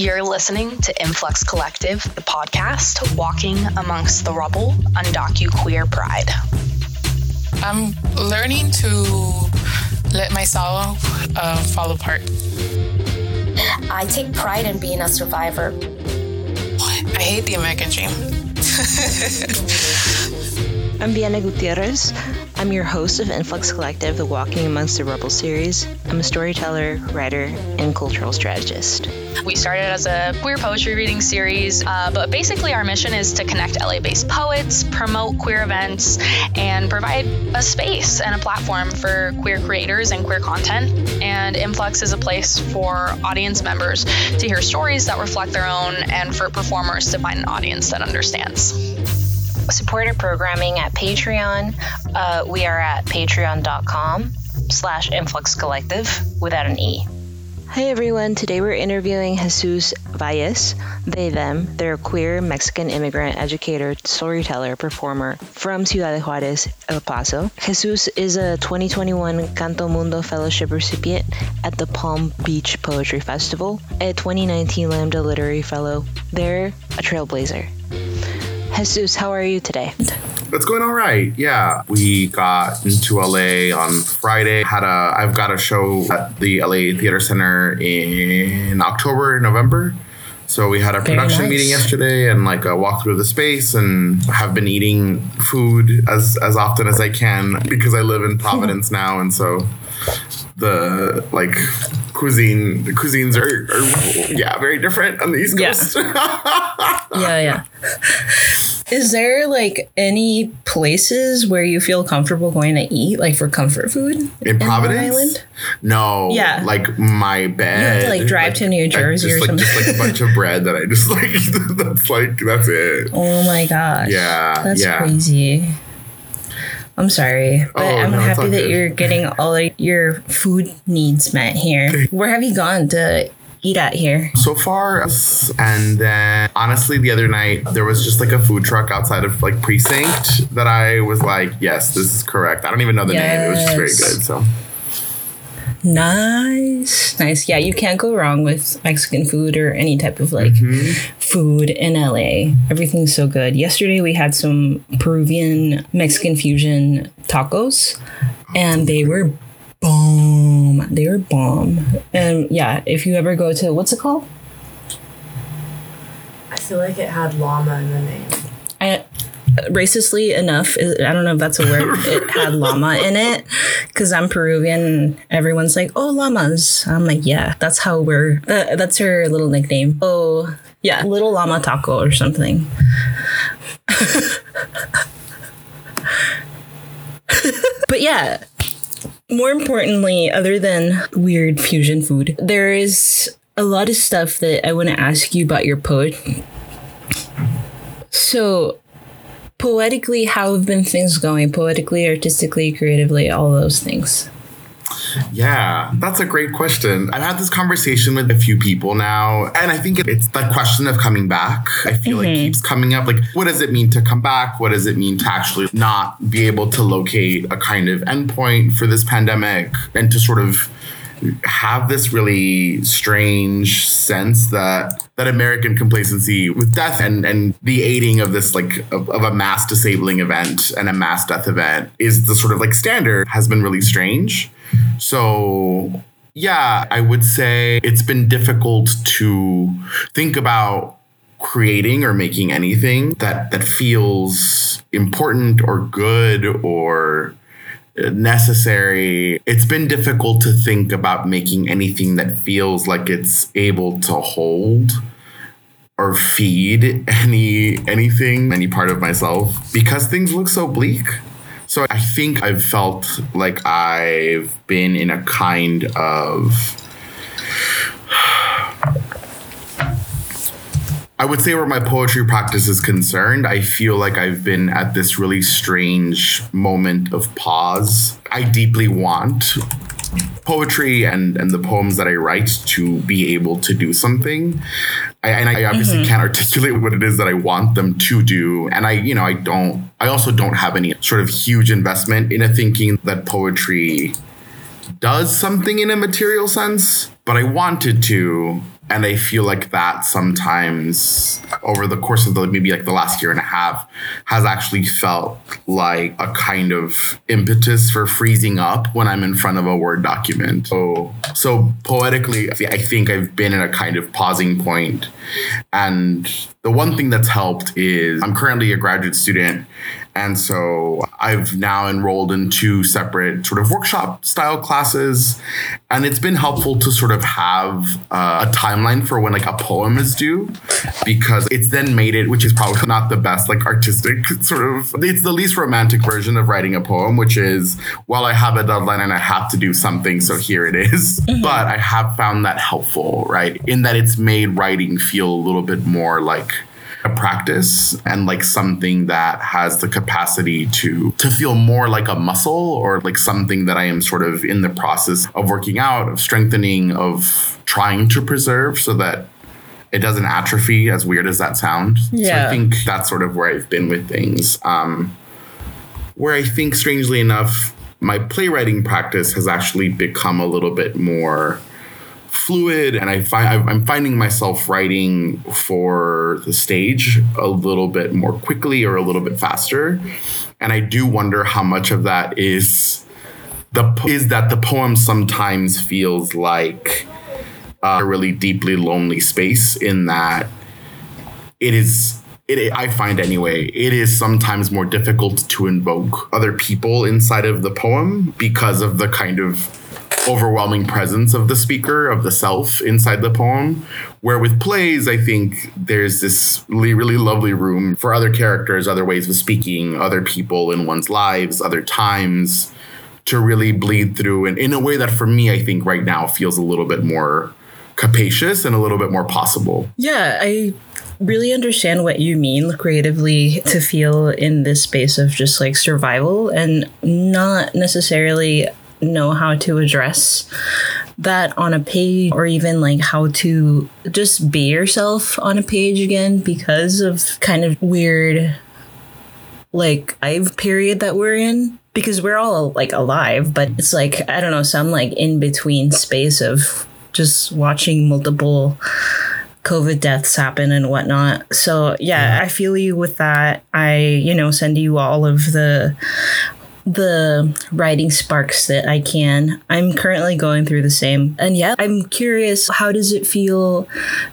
You're listening to Influx Collectiv, the podcast walking amongst the rubble, undocu queer pride. I'm learning to let myself uh, fall apart. I take pride in being a survivor. I hate the American dream. I'm Diana Gutierrez. I'm your host of Influx Collectiv, the Walking Amongst the Rubble series. I'm a storyteller, writer, and cultural strategist. We started as a queer poetry reading series, uh, but basically our mission is to connect LA based poets, promote queer events, and provide a space and a platform for queer creators and queer content. And Influx is a place for audience members to hear stories that reflect their own and for performers to find an audience that understands supporter programming at Patreon. Uh, we are at patreon.com slash influx collective without an E. Hi everyone, today we're interviewing Jesus Valles, they, them. They're a queer Mexican immigrant, educator, storyteller, performer from Ciudad de Juarez, El Paso. Jesus is a 2021 Canto Mundo Fellowship recipient at the Palm Beach Poetry Festival, a 2019 Lambda Literary Fellow. They're a trailblazer. Jesus, how are you today? It's going all right. Yeah, we got into LA on Friday. Had a I've got a show at the LA Theater Center in October, November. So we had a Very production nice. meeting yesterday and like a walk through the space and have been eating food as as often as I can because I live in Providence now and so the like cuisine the cuisines are, are yeah very different on the east coast. Yeah yeah. Yeah is there like any places where you feel comfortable going to eat like for comfort food in, in providence? No. Yeah. Like my bed you have to like drive like, to new jersey just, or like, something just like a bunch of bread that i just like that's like that's it. Oh my gosh. Yeah that's yeah. crazy I'm sorry, but oh, I'm no, happy that good. you're getting all of your food needs met here. Where have you gone to eat at here? So far, and then honestly, the other night there was just like a food truck outside of like precinct that I was like, yes, this is correct. I don't even know the yes. name. It was just very good. So Nice. Nice. Yeah, you can't go wrong with Mexican food or any type of like mm-hmm. food in LA. Everything's so good. Yesterday we had some Peruvian Mexican fusion tacos and they were bomb. They were bomb. And yeah, if you ever go to what's it called? I feel like it had llama in the name. I racistly enough, I don't know if that's a word, it had llama in it because I'm Peruvian and everyone's like, oh, llamas. I'm like, yeah, that's how we're, uh, that's her little nickname. Oh, yeah, little llama taco or something. but yeah, more importantly, other than weird fusion food, there is a lot of stuff that I want to ask you about your poet. So, poetically, how have been things going? Poetically, artistically, creatively, all those things. Yeah, that's a great question. I've had this conversation with a few people now, and I think it's the question of coming back. I feel mm-hmm. like keeps coming up. Like, what does it mean to come back? What does it mean to actually not be able to locate a kind of endpoint for this pandemic and to sort of have this really strange sense that that American complacency with death and and the aiding of this like of, of, a mass disabling event and a mass death event is the sort of like standard has been really strange. So yeah, I would say it's been difficult to think about creating or making anything that that feels important or good or necessary. It's been difficult to think about making anything that feels like it's able to hold or feed any anything, any part of myself because things look so bleak. So I think I've felt like I've been in a kind of I would say where my poetry practice is concerned, I feel like I've been at this really strange moment of pause. I deeply want poetry and, and the poems that I write to be able to do something. I, and I obviously mm-hmm. can't articulate what it is that I want them to do. And I, you know, I don't, I also don't have any sort of huge investment in a thinking that poetry does something in a material sense, but I wanted to and I feel like that sometimes over the course of the maybe like the last year and a half has actually felt like a kind of impetus for freezing up when I'm in front of a Word document. So, so poetically, I think I've been in a kind of pausing point. And the one thing that's helped is I'm currently a graduate student and so I've now enrolled in two separate sort of workshop style classes. And it's been helpful to sort of have uh, a timeline for when like a poem is due because it's then made it, which is probably not the best like artistic sort of, it's the least romantic version of writing a poem, which is, well, I have a deadline and I have to do something. So here it is. Mm-hmm. But I have found that helpful, right? In that it's made writing feel a little bit more like, a practice and like something that has the capacity to to feel more like a muscle or like something that I am sort of in the process of working out, of strengthening, of trying to preserve so that it doesn't atrophy as weird as that sounds. Yeah. So I think that's sort of where I've been with things. Um, where I think strangely enough, my playwriting practice has actually become a little bit more fluid and I find I'm finding myself writing for the stage a little bit more quickly or a little bit faster. And I do wonder how much of that is the is that the poem sometimes feels like a really deeply lonely space in that it is it, I find anyway, it is sometimes more difficult to invoke other people inside of the poem because of the kind of overwhelming presence of the speaker of the self inside the poem where with plays i think there's this really, really lovely room for other characters other ways of speaking other people in one's lives other times to really bleed through. And in a way that for me i think right now feels a little bit more capacious and a little bit more possible. Yeah i really understand what you mean creatively to feel in this space of just like survival and not necessarily know how to address that on a page or even like how to just be yourself on a page again because of kind of weird like live period that we're in. Because we're all like alive but it's like i don't know some like in between space of just watching multiple covid deaths happen and whatnot. So yeah. I feel you with that. I you know send you all of the the writing sparks that I can. I'm currently going through the same. And yeah, I'm curious how does it feel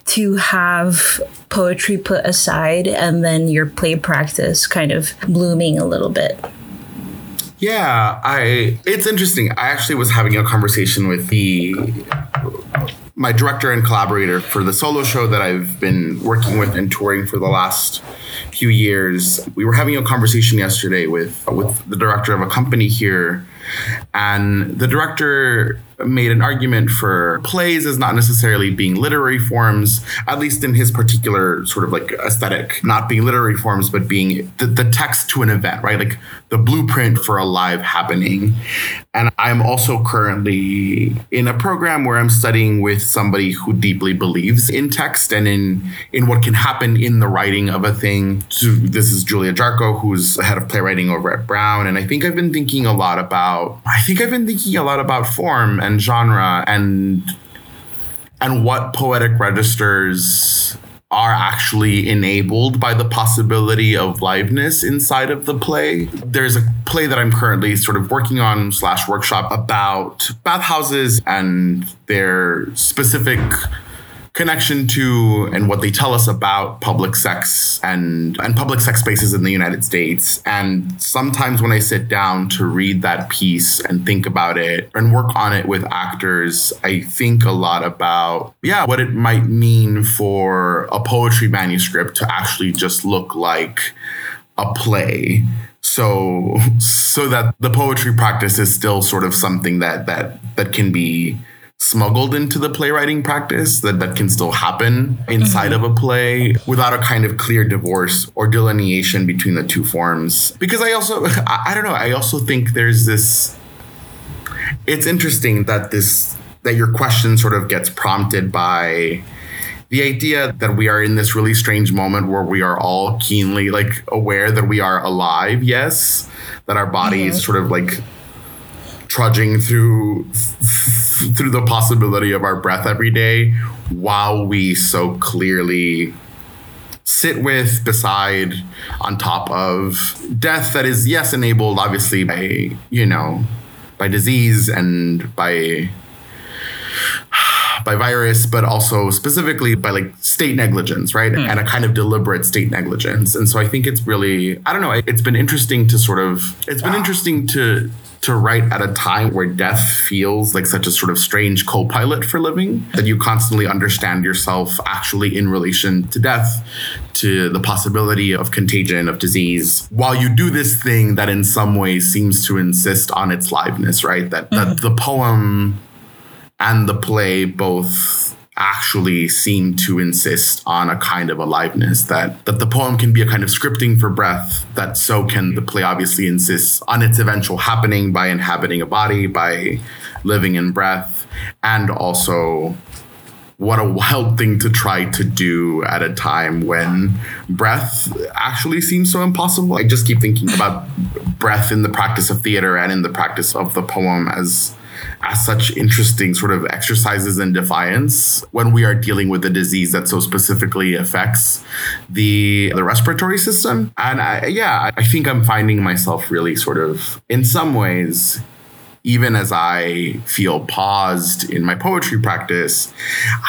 to have poetry put aside and then your play practice kind of blooming a little bit? Yeah, I it's interesting. I actually was having a conversation with the my director and collaborator for the solo show that I've been working with and touring for the last few years. We were having a conversation yesterday with with the director of a company here, and the director made an argument for plays as not necessarily being literary forms, at least in his particular sort of like aesthetic, not being literary forms, but being the, the text to an event, right? Like the blueprint for a live happening. And I'm also currently in a program where I'm studying with somebody who deeply believes in text and in in what can happen in the writing of a thing. So this is Julia Jarcho, who's head of playwriting over at Brown. And I think I've been thinking a lot about I think I've been thinking a lot about form and genre and and what poetic registers are actually enabled by the possibility of liveness inside of the play. There's a play that I'm currently sort of working on slash workshop about bathhouses and their specific connection to and what they tell us about public sex and and public sex spaces in the United States. And sometimes when I sit down to read that piece and think about it and work on it with actors, I think a lot about yeah, what it might mean for a poetry manuscript to actually just look like a play so so that the poetry practice is still sort of something that that that can be smuggled into the playwriting practice that that can still happen inside mm-hmm. of a play without a kind of clear divorce or delineation between the two forms because i also I, I don't know i also think there's this it's interesting that this that your question sort of gets prompted by the idea that we are in this really strange moment where we are all keenly like aware that we are alive yes that our body mm-hmm. is sort of like trudging through through the possibility of our breath every day while we so clearly sit with, beside, on top of death that is, yes, enabled obviously by, you know, by disease and by by virus, but also specifically by like state negligence, right? Mm. And a kind of deliberate state negligence. And so I think it's really, I don't know, it's been interesting to sort of, it's been interesting to to write at a time where death feels like such a sort of strange co-pilot for living that you constantly understand yourself actually in relation to death to the possibility of contagion of disease while you do this thing that in some way seems to insist on its liveness right that, mm-hmm. that the poem and the play both actually seem to insist on a kind of aliveness that that the poem can be a kind of scripting for breath that so can the play obviously insists on its eventual happening by inhabiting a body by living in breath and also what a wild thing to try to do at a time when breath actually seems so impossible. I just keep thinking about breath in the practice of theater and in the practice of the poem as as such interesting sort of exercises in defiance when we are dealing with a disease that so specifically affects the the respiratory system. And I, yeah, I think I'm finding myself really sort of in some ways even as I feel paused in my poetry practice,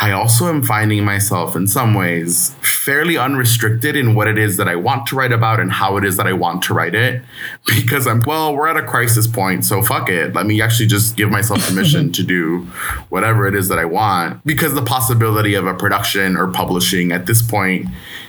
I also am finding myself in some ways fairly unrestricted in what it is that I want to write about and how it is that I want to write it. Because I'm, well, we're at a crisis point, so fuck it. Let me actually just give myself permission to do whatever it is that I want. Because the possibility of a production or publishing at this point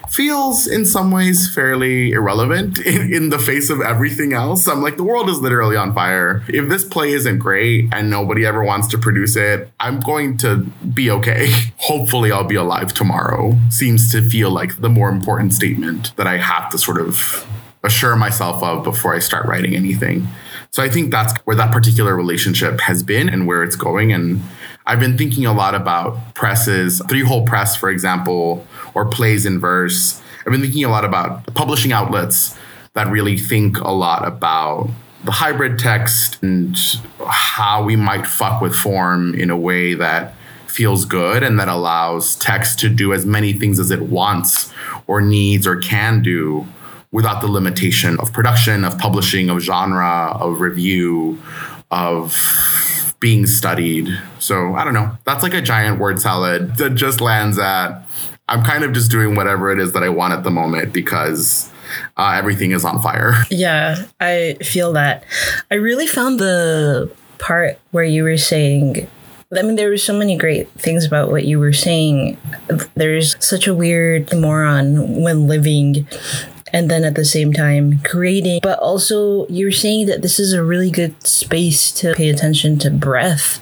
feels in some ways fairly irrelevant in, in, the face of everything else. I'm like, the world is literally on fire. If this play isn't great and nobody ever wants to produce it, I'm going to be okay. Hopefully, I'll be alive tomorrow. Seems to feel like the more important statement that I have to sort of assure myself of before I start writing anything. So I think that's where that particular relationship has been and where it's going. And I've been thinking a lot about presses, three hole press, for example, or plays in verse. I've been thinking a lot about publishing outlets that really think a lot about the hybrid text and how we might fuck with form in a way that feels good and that allows text to do as many things as it wants or needs or can do without the limitation of production, of publishing, of genre, of review, of being studied. So I don't know. That's like a giant word salad that just lands at I'm kind of just doing whatever it is that I want at the moment because uh, everything is on fire. Yeah, I feel that. I really found the part where you were saying I mean, there were so many great things about what you were saying. There's such a weird moron when living and then at the same time creating. But also, you're saying that this is a really good space to pay attention to breath,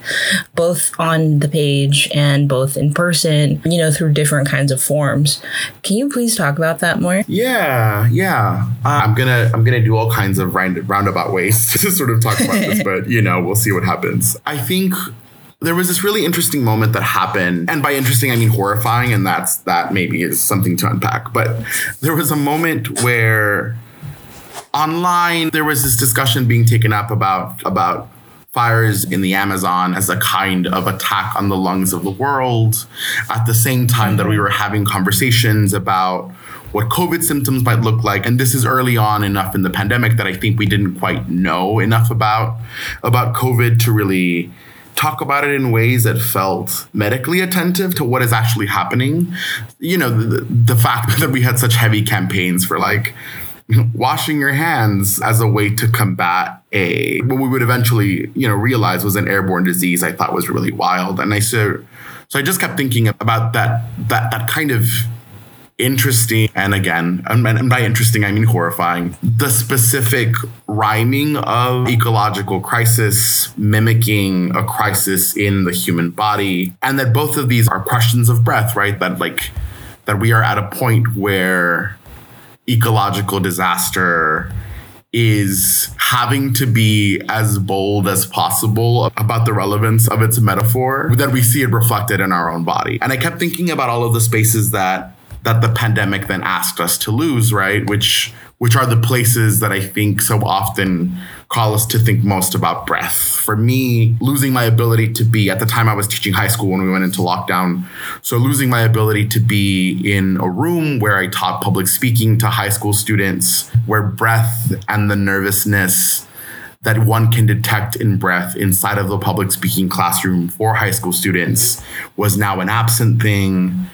both on the page and both in person, you know, through different kinds of forms. Can you please talk about that more? Yeah, yeah. Uh, I'm gonna I'm gonna do all kinds of round, roundabout ways to sort of talk about this, but you know, we'll see what happens. I think there was this really interesting moment that happened and by interesting i mean horrifying and that's that maybe is something to unpack but there was a moment where online there was this discussion being taken up about about fires in the amazon as a kind of attack on the lungs of the world at the same time that we were having conversations about what COVID symptoms might look like. And this is early on enough in the pandemic that I think we didn't quite know enough about about COVID to really talk about it in ways that felt medically attentive to what is actually happening. You know, the, the fact that we had such heavy campaigns for like, washing your hands as a way to combat a what we would eventually you know realize was an airborne disease i thought was really wild and i so so i just kept thinking about that that that kind of interesting and again and by interesting i mean horrifying. The specific rhyming of ecological crisis mimicking a crisis in the human body and that both of these are questions of breath right? That like that we are at a point where ecological disaster is having to be as bold as possible about the relevance of its metaphor that we see it reflected in our own body. And i kept thinking about all of the spaces that that the pandemic then asked us to lose, right? Which which are the places that I think so often call us to think most about breath. For me, losing my ability to be at the time I was teaching high school when we went into lockdown. So losing my ability to be in a room where I taught public speaking to high school students, where breath and the nervousness that one can detect in breath inside of the public speaking classroom for high school students was now an absent thing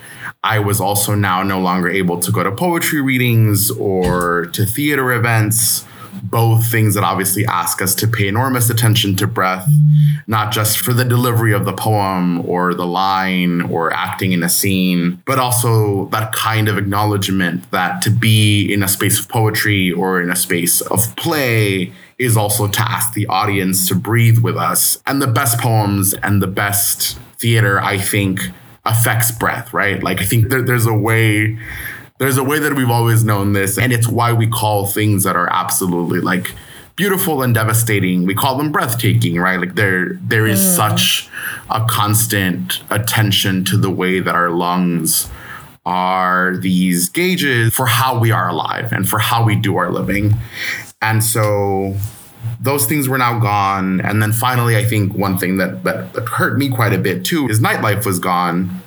I was also now no longer able to go to poetry readings or to theater events, both things that obviously ask us to pay enormous attention to breath, not just for the delivery of the poem or the line or acting in a scene, but also that kind of acknowledgement that to be in a space of poetry or in a space of play is also to ask the audience to breathe with us. And the best poems and the best theater, I think, affects breath, right? Like I think there, there's a way there's a way that we've always known this and it's why we call things that are absolutely like beautiful and devastating we call them breathtaking right like there there is mm. such a constant attention to the way that our lungs are these gauges for how we are alive and for how we do our living and so those things were now gone. And then finally, I think one thing that, that, that hurt me quite a bit too is nightlife was gone.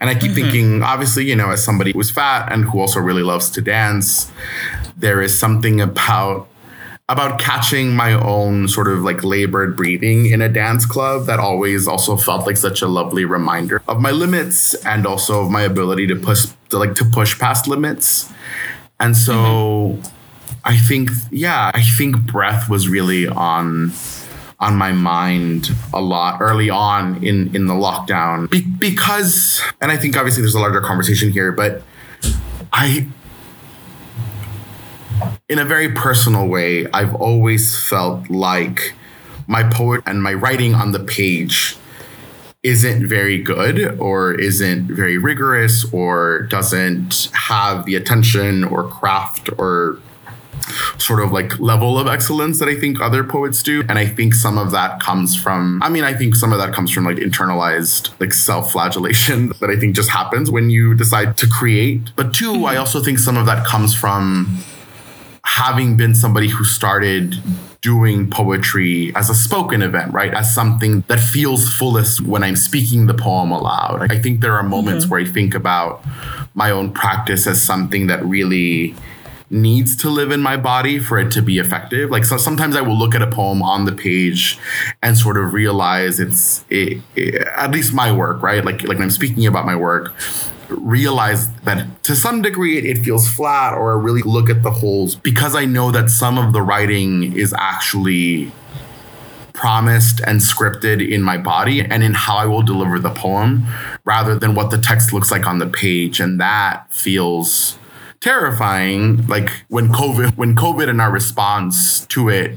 And I keep mm-hmm. thinking, obviously, you know, as somebody who's fat and who also really loves to dance, there is something about about catching my own sort of like labored breathing in a dance club that always also felt like such a lovely reminder of my limits and also of my ability to push to like to push past limits. And so mm-hmm I think, yeah, I think breath was really on on my mind a lot early on in in the lockdown. Be- because and I think obviously there's a larger conversation here but I in a very personal way I've always felt like my poet and my writing on the page isn't very good or isn't very rigorous or doesn't have the attention or craft or sort of like level of excellence that I think other poets do. And I think some of that comes from, I mean, I think some of that comes from like internalized like self flagellation that I think just happens when you decide to create. But 2 mm-hmm. I also think some of that comes from having been somebody who started doing poetry as a spoken event, right? As something that feels fullest when I'm speaking the poem aloud. I think there are moments mm-hmm. where I think about my own practice as something that really needs to live in my body for it to be effective. Like so sometimes I will look at a poem on the page and sort of realize it's it, it, at least my work, right? Like like I'm speaking about my work, realize that to some degree it, it feels flat or I really look at the holes because I know that some of the writing is actually promised and scripted in my body and in how I will deliver the poem rather than what the text looks like on the page and that feels terrifying like when covid when covid and our response to it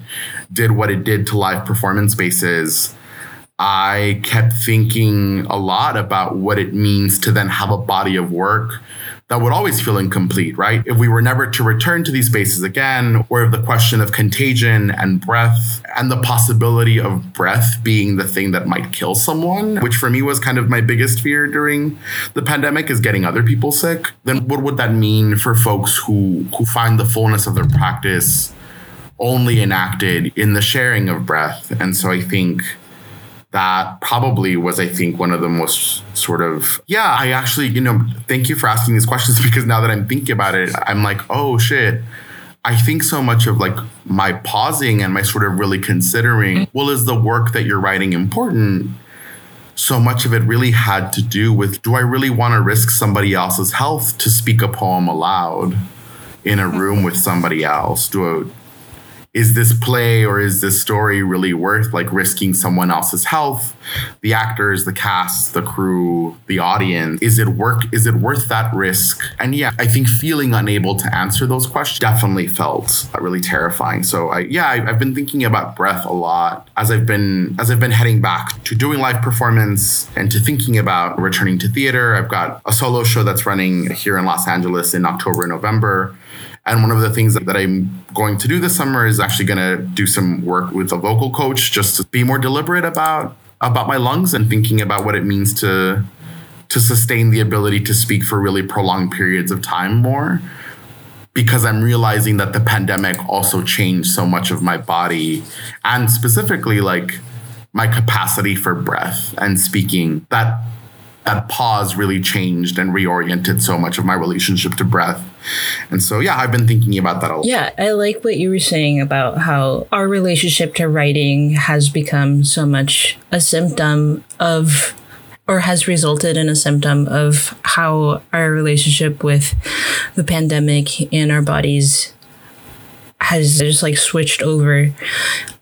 did what it did to live performance spaces i kept thinking a lot about what it means to then have a body of work that would always feel incomplete, right? If we were never to return to these spaces again, or if the question of contagion and breath and the possibility of breath being the thing that might kill someone, which for me was kind of my biggest fear during the pandemic is getting other people sick, then what would that mean for folks who who find the fullness of their practice only enacted in the sharing of breath? And so I think that probably was, I think, one of the most sort of, yeah, I actually, you know, thank you for asking these questions because now that I'm thinking about it, I'm like, oh shit. I think so much of like my pausing and my sort of really considering, mm. well, is the work that you're writing important? So much of it really had to do with do I really want to risk somebody else's health to speak a poem aloud in a mm-hmm. room with somebody else? Do I, is this play or is this story really worth like risking someone else's health? The actors the cast the crew the audience is it work is it worth that risk? And yeah i think feeling unable to answer those questions definitely felt really terrifying. So i yeah I, i've been thinking about breath a lot as i've been as i've been heading back to doing live performance and to thinking about returning to theater. I've got a solo show that's running here in los angeles in october and november and one of the things that I'm going to do this summer is actually going to do some work with a vocal coach just to be more deliberate about about my lungs and thinking about what it means to to sustain the ability to speak for really prolonged periods of time more. Because I'm realizing that the pandemic also changed so much of my body and specifically like my capacity for breath and speaking. That that pause really changed and reoriented so much of my relationship to breath. And so, yeah, I've been thinking about that a lot. Yeah, I like what you were saying about how our relationship to writing has become so much a symptom of or has resulted in a symptom of how our relationship with the pandemic and our bodies has just like switched over.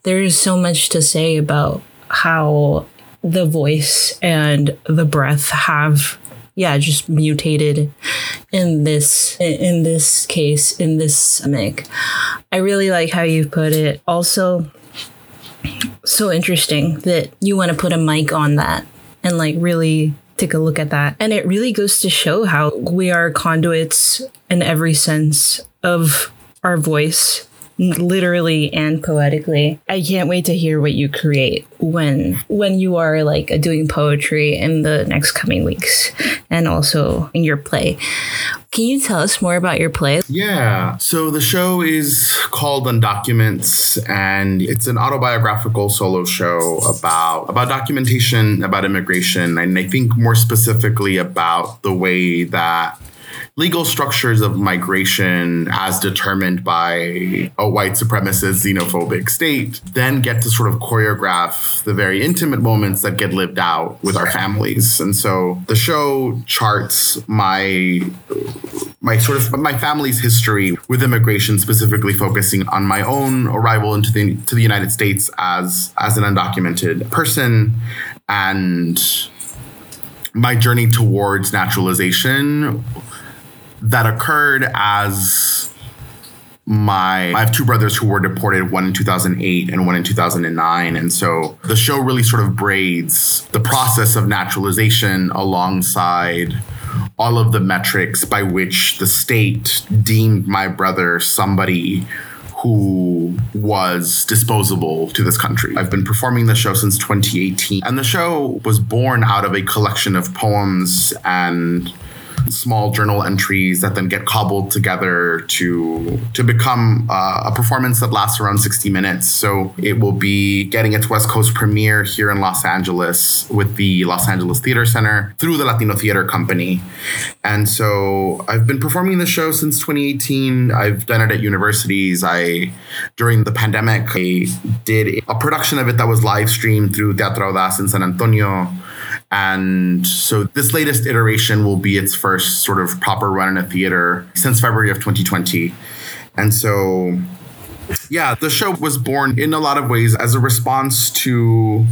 There is so much to say about how the voice and the breath have yeah just mutated in this in this case in this mic. I really like how you put it. Also so interesting that you want to put a mic on that and like really take a look at that. And it really goes to show how we are conduits in every sense of our voice literally and poetically. I can't wait to hear what you create when when you are like doing poetry in the next coming weeks and also in your play. Can you tell us more about your play? Yeah. So the show is called Undocuments and it's an autobiographical solo show about about documentation about immigration and I think more specifically about the way that legal structures of migration as determined by a white supremacist xenophobic state then get to sort of choreograph the very intimate moments that get lived out with our families. And so the show charts my my sort of my family's history with immigration specifically focusing on my own arrival into the to the United States as as an undocumented person and my journey towards naturalization that occurred as my I have two brothers who were deported, one in 2008 and one in 2009. And so the show really sort of braids the process of naturalization alongside all of the metrics by which the state deemed my brother somebody who was disposable to this country. I've been performing the show since 2018, and the show was born out of a collection of poems and small journal entries that then get cobbled together to to become uh, a performance that lasts around 60 minutes. So it will be getting its West Coast premiere here in Los Angeles with the Los Angeles Theater Center through the Latino Theater Company. And so I've been performing the show since 2018. I've done it at universities. I during the pandemic I did a production of it that was live streamed through Teatro Audaz in San Antonio. And so this latest iteration will be its first sort of proper run in a theater since February of 2020. And so, yeah, the show was born in a lot of ways as a response to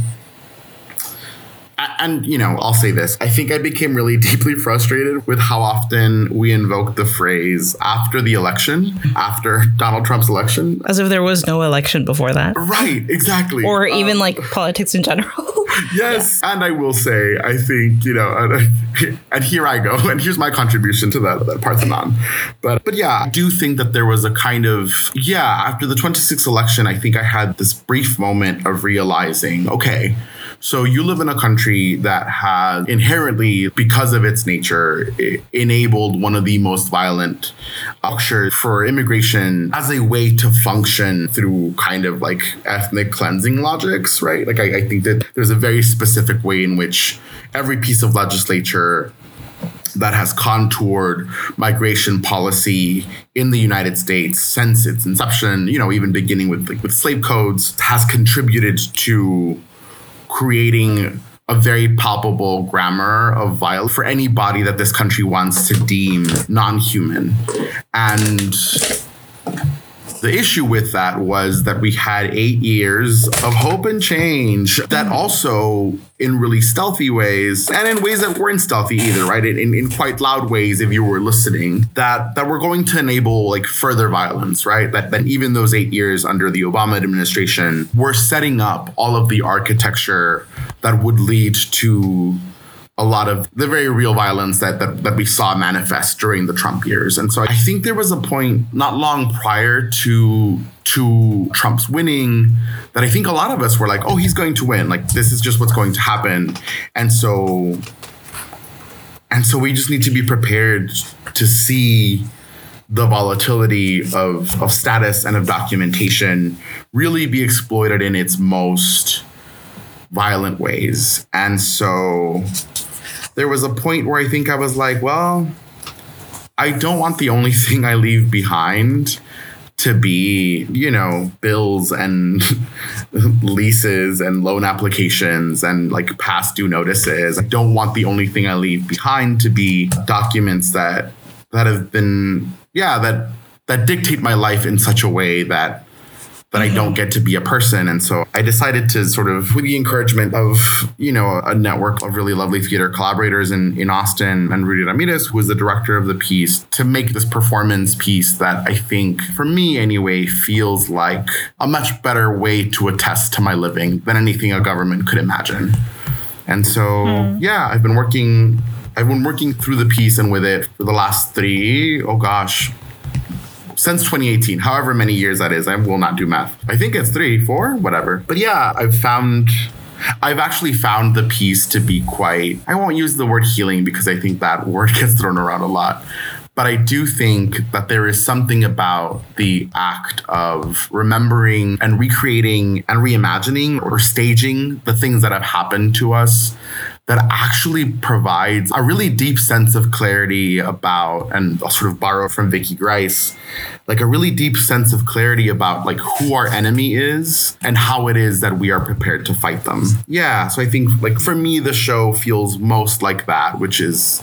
and you know, I'll say this. I think I became really deeply frustrated with how often we invoke the phrase after the election, after Donald Trump's election. As if there was no election before that. Right, exactly. Or even um, like politics in general. yes. Yeah. And I will say, I think, you know, and, and, here I go. And here's my contribution to that, that Parthenon. But but yeah, I do think that there was a kind of, yeah, after the 26th election, I think I had this brief moment of realizing, okay, so you live in a country that has inherently, because of its nature, enabled one of the most violent structures for immigration as a way to function through kind of like ethnic cleansing logics, right? Like I, I think that there's a very specific way in which every piece of legislature that has contoured migration policy in the United States since its inception, you know, even beginning with like with slave codes, has contributed to creating a very palpable grammar of violence for anybody that this country wants to deem non-human. And the issue with that was that we had eight years of hope and change that also, in really stealthy ways, and in ways that weren't stealthy either, right? In, in quite loud ways, if you were listening, that that were going to enable like further violence, right? That that even those eight years under the Obama administration were setting up all of the architecture that would lead to a lot of the very real violence that, that that we saw manifest during the Trump years. And so I think there was a point not long prior to to Trump's winning that I think a lot of us were like, oh, he's going to win. Like this is just what's going to happen. And so and so we just need to be prepared to see the volatility of, of status and of documentation really be exploited in its most violent ways. And so there was a point where I think I was like, well, I don't want the only thing I leave behind to be, you know, bills and leases and loan applications and like past due notices. I don't want the only thing I leave behind to be documents that that have been yeah, that that dictate my life in such a way that that I don't get to be a person. And so I decided to sort of, with the encouragement of, you know, a network of really lovely theater collaborators in, in Austin and Rudy Ramirez, who was the director of the piece, to make this performance piece that I think, for me anyway, feels like a much better way to attest to my living than anything a government could imagine. And so, mm. yeah, I've been working. I've been working through the piece and with it for the last three, oh gosh, since 2018, however many years that is. I will not do math. I think it's three, four, whatever. But yeah, I've found. I've actually found the piece to be quite, I won't use the word healing because I think that word gets thrown around a lot. But I do think that there is something about the act of remembering and recreating and reimagining or staging the things that have happened to us that actually provides a really deep sense of clarity about, and I'll sort of borrow from Vicky Grice, like a really deep sense of clarity about like who our enemy is and how it is that we are prepared to fight them. Yeah, so I think like for me, the show feels most like that, which is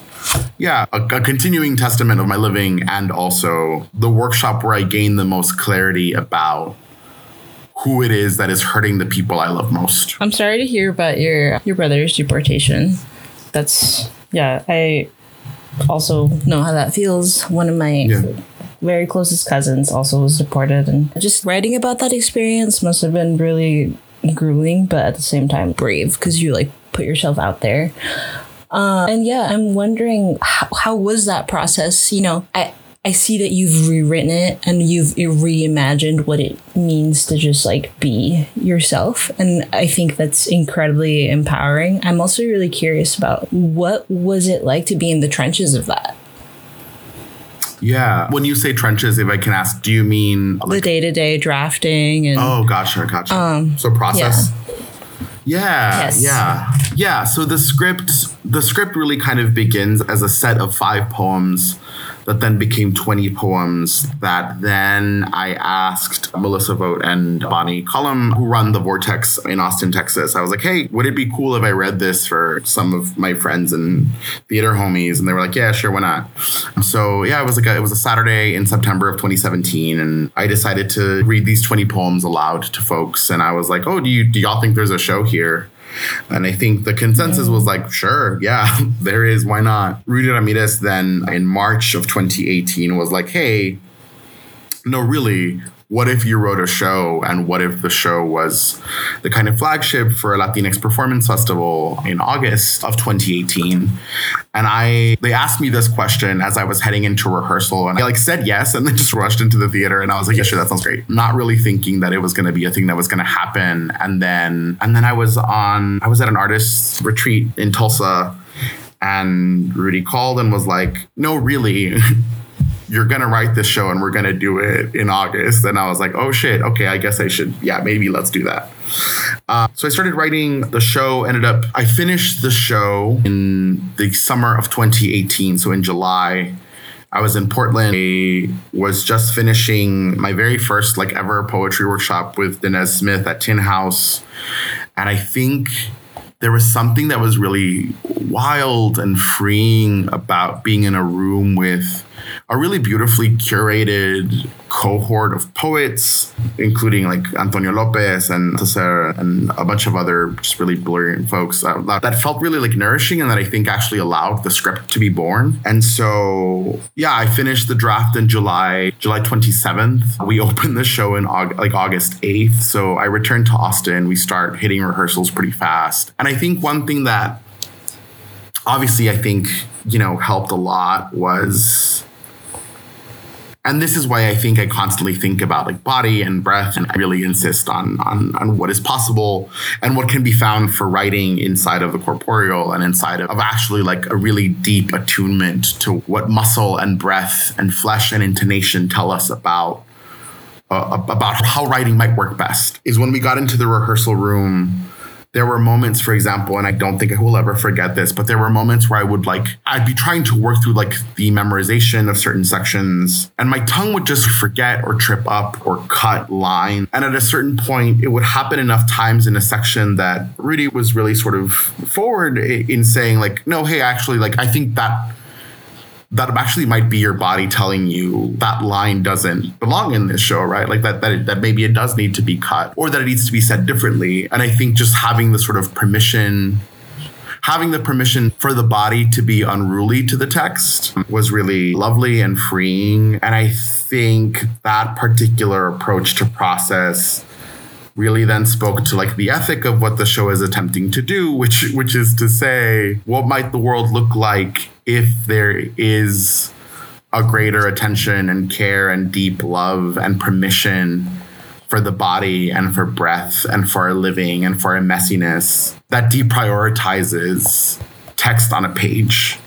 yeah, a, a, continuing testament of my living and also the workshop where I gain the most clarity about who it is that is hurting the people I love most. I'm sorry to hear about your your brother's deportation. That's yeah, I also know how that feels. One of my yeah. very closest cousins also was deported and just writing about that experience must have been really grueling, but at the same time brave because you like put yourself out there. Uh, and yeah, I'm wondering how, how was that process? You know, I I see that you've rewritten it and you've reimagined what it means to just like be yourself. And I think that's incredibly empowering. I'm also really curious about what was it like to be in the trenches of that? Yeah. When you say trenches, if I can ask, do you mean like, the day to day drafting and Oh gotcha, gotcha. Um, so process. Yeah. Yeah, yes. yeah, yeah. So the script, the script really kind of begins as a set of five poems that then became 20 poems that then I asked Melissa Vogt and Bonnie Cullum, who run the Vortex in Austin, Texas. I was like, hey, would it be cool if I read this for some of my friends and theater homies? And they were like, yeah, sure, why not? So yeah, it was like a, it was a Saturday in September of 2017, and I decided to read these 20 poems aloud to folks. And I was like, oh, do you do y'all think there's a show here? And I think the consensus was like, sure, yeah, there is. Why not? Rudy Ramirez then in March of 2018 was like, hey, no, really, what if you wrote a show and what if the show was the kind of flagship for a Latinx Performance Festival in August of 2018? And I they asked me this question as I was heading into rehearsal and I like said yes and then just rushed into the theater and I was like, yeah, sure, that sounds great. Not really thinking that it was gonna be a thing that was gonna happen. And then and then I was on I was at an artist retreat in Tulsa and Rudy called and was like, no, really. you're gonna write this show and we're gonna do it in August. And I was like, oh shit, okay, I guess I should, yeah, maybe let's do that. Uh, so I started writing the show, ended up, I finished the show in the summer of 2018. So in July, I was in Portland. I was just finishing my very first like ever poetry workshop with Danez Smith at Tin House. And I think there was something that was really wild and freeing about being in a room with a really beautifully curated cohort of poets, including like Antonio Lopez and Cesar and a bunch of other just really brilliant folks that felt really like nourishing and that I think actually allowed the script to be born. And so, yeah, I finished the draft in July, July 27th. We opened the show in Aug- like August 8th. So I returned to Austin. We start hitting rehearsals pretty fast. And I think one thing that obviously I think, you know, helped a lot was and this is why I think I constantly think about like body and breath, and I really insist on on on what is possible and what can be found for writing inside of the corporeal and inside of, of actually like a really deep attunement to what muscle and breath and flesh and intonation tell us about uh, about how writing might work best. Is when we got into the rehearsal room there were moments, for example, and I don't think I will ever forget this, but there were moments where I would like, I'd be trying to work through like the memorization of certain sections, and my tongue would just forget or trip up or cut line. And at a certain point, it would happen enough times in a section that Rudy was really sort of forward in saying, like, no, hey, actually, like, I think that that actually might be your body telling you that line doesn't belong in this show, right? Like that that it, that maybe it does need to be cut or that it needs to be said differently. And I think just having the sort of permission having the permission for the body to be unruly to the text was really lovely and freeing. And I think that particular approach to process really then spoke to like the ethic of what the show is attempting to do, which which is to say, what might the world look like if there is a greater attention and care and deep love and permission for the body and for breath and for our living and for our messiness that deprioritizes text on a page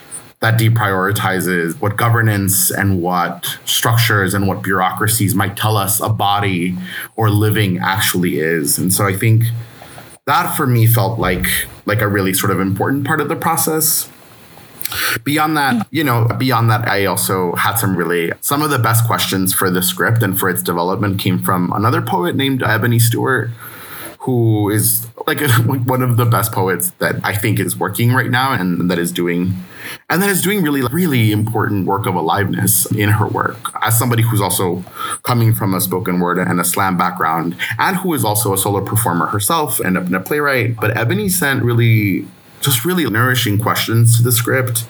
that deprioritizes what governance and what structures and what bureaucracies might tell us a body or living actually is. And so I think that for me felt like like a really sort of important part of the process. Beyond that, hmm. you know, beyond that, I also had some really some of the best questions for the script and for its development came from another poet named Ebony Stewart, who is like one of the best poets that I think is working right now and that is doing and that is doing really really important work of aliveness in her work. As somebody who's also coming from a spoken word and a slam background and who is also a solo performer herself and a, playwright but ebony sent really just really nourishing questions to the script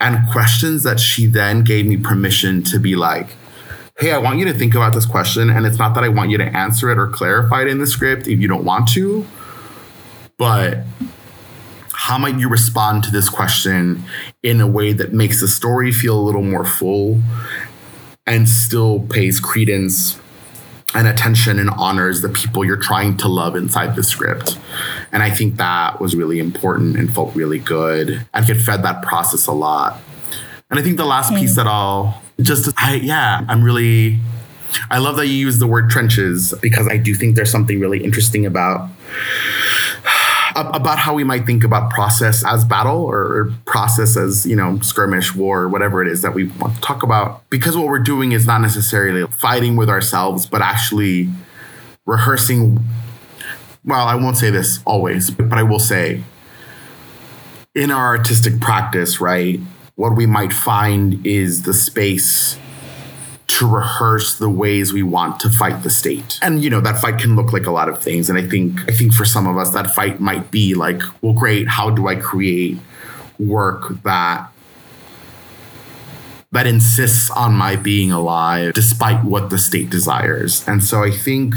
and questions that she then gave me permission to be like hey, I want you to think about this question. And it's not that I want you to answer it or clarify it in the script if you don't want to, but how might you respond to this question in a way that makes the story feel a little more full and still pays credence and attention and honors the people you're trying to love inside the script. And I think that was really important and felt really good and get fed that process a lot. And I think the last piece that I'll just, I, yeah, I'm really, I love that you use the word trenches because I do think there's something really interesting about about how we might think about process as battle or process as you know skirmish war whatever it is that we want to talk about. Because what we're doing is not necessarily fighting with ourselves but actually rehearsing. Well i won't say this always but i will say in our artistic practice right what we might find is the space to rehearse the ways we want to fight the state. And you know, that fight can look like a lot of things. And I think I think for some of us that fight might be like, well great, how do I create work that that insists on my being alive despite what the state desires. And so I think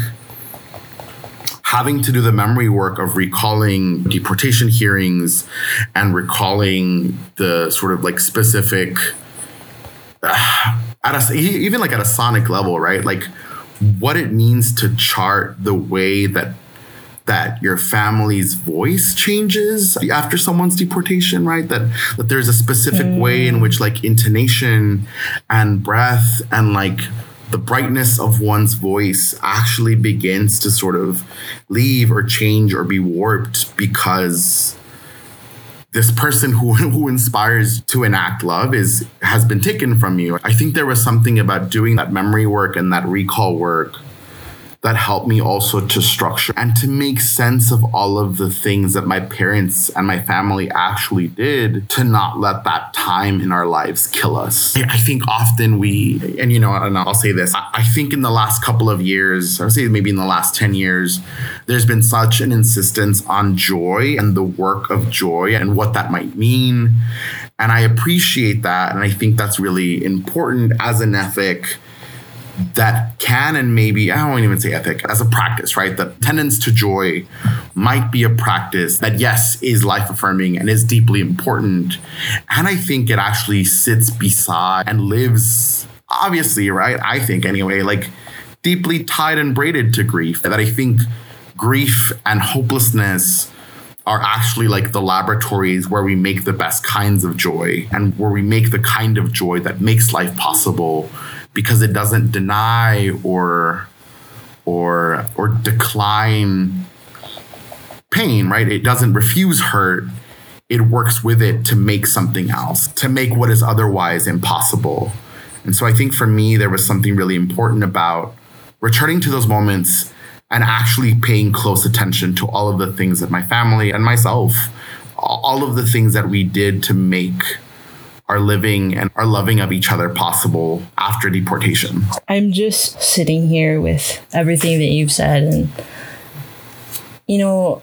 having to do the memory work of recalling deportation hearings and recalling the sort of like specific uh, at a even like at a sonic level, right? Like what it means to chart the way that that your family's voice changes after someone's deportation, right? That that there's a specific mm. way in which like intonation and breath and like the brightness of one's voice actually begins to sort of leave or change or be warped because this person who who inspires to enact love is has been taken from you. I think there was something about doing that memory work and that recall work that helped me also to structure and to make sense of all of the things that my parents and my family actually did to not let that time in our lives kill us. I think often we, and you know, and I'll say this, I think in the last couple of years, I would say maybe in the last 10 years, there's been such an insistence on joy and the work of joy and what that might mean. And I appreciate that. And I think that's really important as an ethic that can and maybe I don't even say ethic as a practice, right? The tendence to joy might be a practice that yes is life affirming and is deeply important, and I think it actually sits beside and lives obviously, right? I think anyway, like deeply tied and braided to grief. That I think grief and hopelessness are actually like the laboratories where we make the best kinds of joy and where we make the kind of joy that makes life possible because it doesn't deny or or or decline pain, right? It doesn't refuse hurt. It works with it to make something else, to make what is otherwise impossible. And so I think for me, there was something really important about returning to those moments and actually paying close attention to all of the things that my family and myself, all of the things that we did to make our living and our loving of each other possible after deportation. I'm just sitting here with everything that you've said, and you know,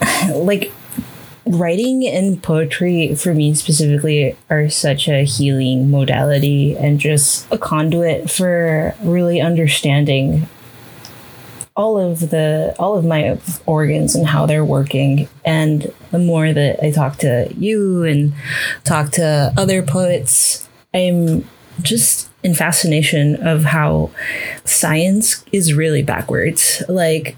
like writing and poetry for me specifically are such a healing modality and just a conduit for really understanding all of the all of my organs and how they're working. And the more that i talk to you and talk to other poets i'm just in fascination of how science is really backwards. Like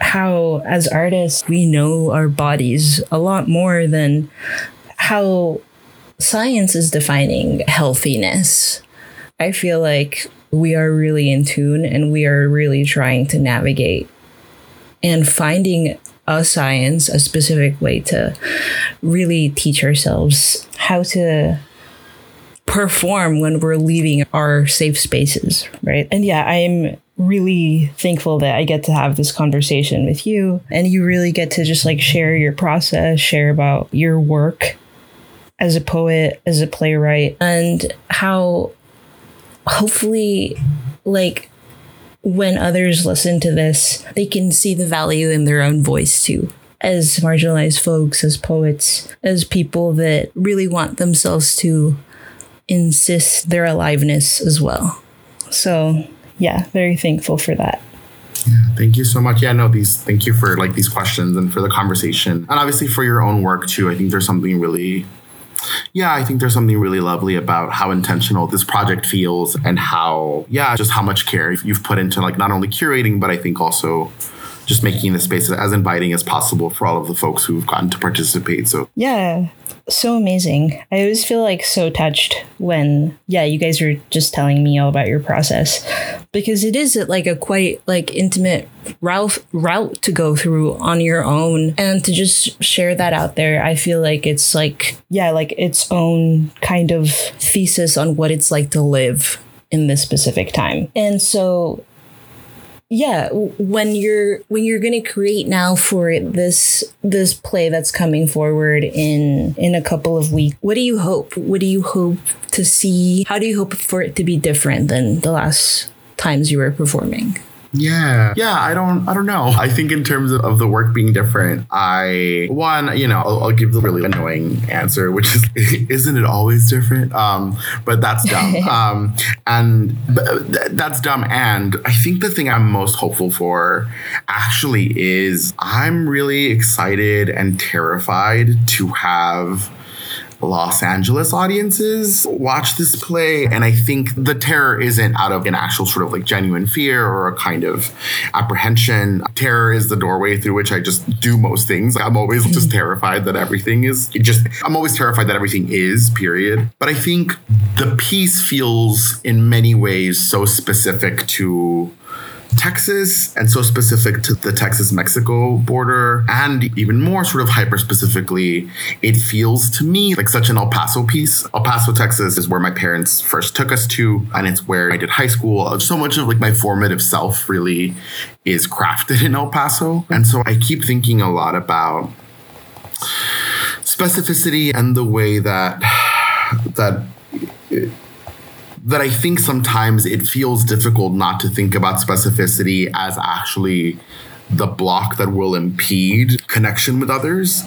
how as artists we know our bodies a lot more than how science is defining healthiness. I feel like we are really in tune and we are really trying to navigate and finding a science a specific way to really teach ourselves how to perform when we're leaving our safe spaces right? And yeah i'm really thankful that I get to have this conversation with you and you really get to just like share your process, share about your work as a poet, as a playwright, and how hopefully, like, when others listen to this, they can see the value in their own voice too. As marginalized folks, as poets, as people that really want themselves to insist their aliveness as well. So, yeah, very thankful for that. Yeah, thank you so much. Yeah, no, these thank you for like these questions and for the conversation. And obviously for your own work too. I think there's something really yeah, I think there's something really lovely about how intentional this project feels and how, yeah, just how much care you've put into like not only curating, but I think also just making the space as inviting as possible for all of the folks who've gotten to participate. So, yeah, so amazing. I always feel like so touched when, yeah, you guys were just telling me all about your process because it is like a quite like intimate route route to go through on your own and to just share that out there. I feel like it's like yeah, like its own kind of thesis on what it's like to live in this specific time. And so yeah when you're when you're going to create now for this this play that's coming forward in in a couple of weeks what do you hope? What do you hope to see? How do you hope for it to be different than the last times you were performing yeah. Yeah, I don't I don't know. I think in terms of, of the work being different, I one, you know, I'll, I'll, give the really annoying answer, which is isn't it always different? Um, but that's dumb. um, and th- that's dumb and I think the thing I'm most hopeful for actually is I'm really excited and terrified to have Los Angeles audiences watch this play. And I think the terror isn't out of an actual sort of like genuine fear or a kind of apprehension. Terror is the doorway through which I just do most things. I'm always just mm-hmm. terrified that everything is just, I'm always terrified that everything is, period. But I think the piece feels in many ways so specific to Texas and so specific to the Texas Mexico border, and even more sort of hyper specifically, it feels to me like such an El Paso piece. El Paso, Texas is where my parents first took us to, and it's where I did high school. So much of like my formative self really is crafted in El Paso. And so I keep thinking a lot about specificity and the way that that that I think sometimes it feels difficult not to think about specificity as actually the block that will impede connection with others,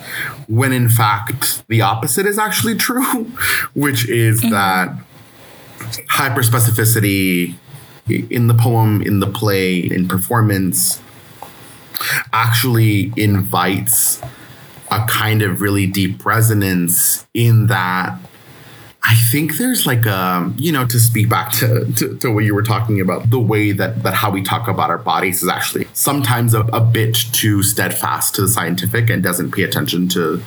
when in fact the opposite is actually true, which is mm-hmm. that hyperspecificity in the poem, in the play, in performance actually invites a kind of really deep resonance in that I think there's like a, you know, to speak back to, to, to, what you were talking about, the way that, that how we talk about our bodies is actually sometimes a, a bit too steadfast to the scientific and doesn't pay attention to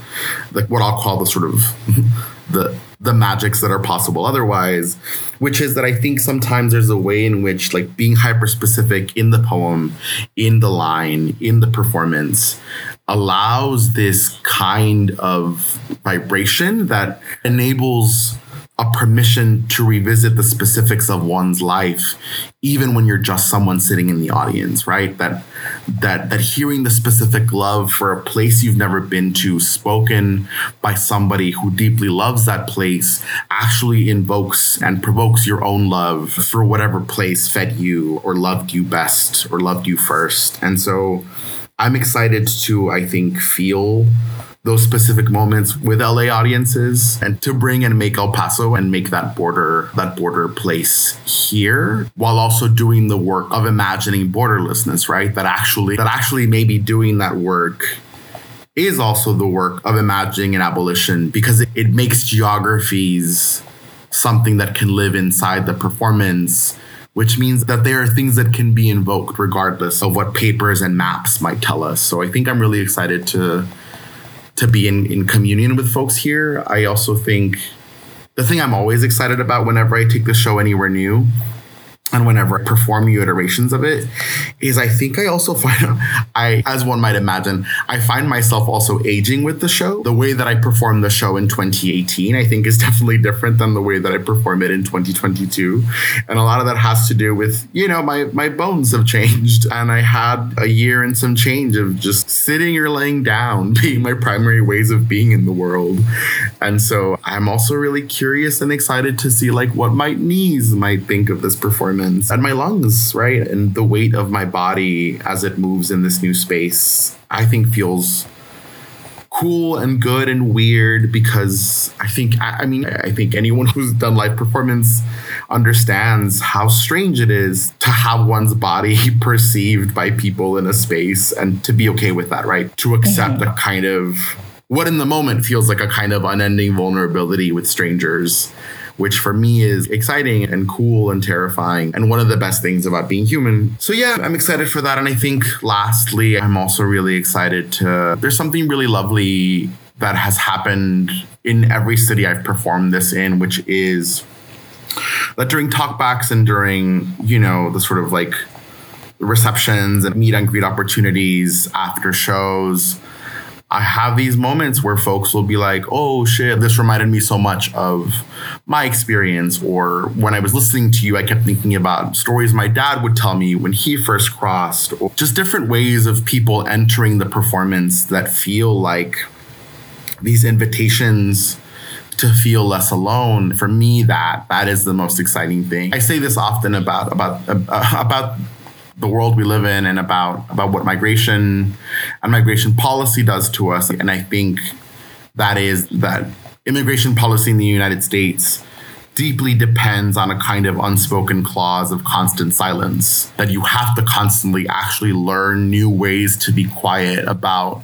like what I'll call the sort of the the magics that are possible otherwise, which is that I think sometimes there's a way in which like being hyper specific in the poem, in the line, in the performance allows this kind of vibration that enables a permission to revisit the specifics of one's life even when you're just someone sitting in the audience right? That that that hearing the specific love for a place you've never been to spoken by somebody who deeply loves that place actually invokes and provokes your own love for whatever place fed you or loved you best or loved you first. And so i'm excited to i think feel those specific moments with LA audiences and to bring and make El Paso and make that border that border place here while also doing the work of imagining borderlessness, right? That actually that actually maybe doing that work is also the work of imagining an abolition because it, it makes geographies something that can live inside the performance which means that there are things that can be invoked regardless of what papers and maps might tell us. So I think I'm really excited to to be in, in communion with folks here. I also think the thing I'm always excited about whenever I take the show anywhere new and whenever I perform new iterations of it is I think I also find I as one might imagine I find myself also aging with the show. The way that I performed the show in 2018 I think is definitely different than the way that I perform it in 2022 and a lot of that has to do with you know my my bones have changed. And I had a year and some change of just sitting or laying down being my primary ways of being in the world. And so I'm also really curious and excited to see like what my knees might think of this performance performance and my lungs, right? And the weight of my body as it moves in this new space, I think feels cool and good and weird because I think I mean I think anyone who's done live performance understands how strange it is to have one's body perceived by people in a space and to be okay with that, right? To accept mm-hmm. a kind of what in the moment feels like a kind of unending vulnerability with strangers which for me is exciting and cool and terrifying and one of the best things about being human. So yeah, I'm excited for that. And I think lastly, I'm also really excited to, there's something really lovely that has happened in every city I've performed this in, which is that during talkbacks and during, you know, the sort of like receptions and meet and greet opportunities after shows, I have these moments where folks will be like, oh shit, this reminded me so much of my experience. Or when I was listening to you, I kept thinking about stories my dad would tell me when he first crossed, or just different ways of people entering the performance that feel like these invitations to feel less alone for me that that is the most exciting thing i say this often about about uh, about the world we live in and about about what migration and migration policy does to us. And I think that is that immigration policy in the United States deeply depends on a kind of unspoken clause of constant silence that you have to constantly actually learn new ways to be quiet about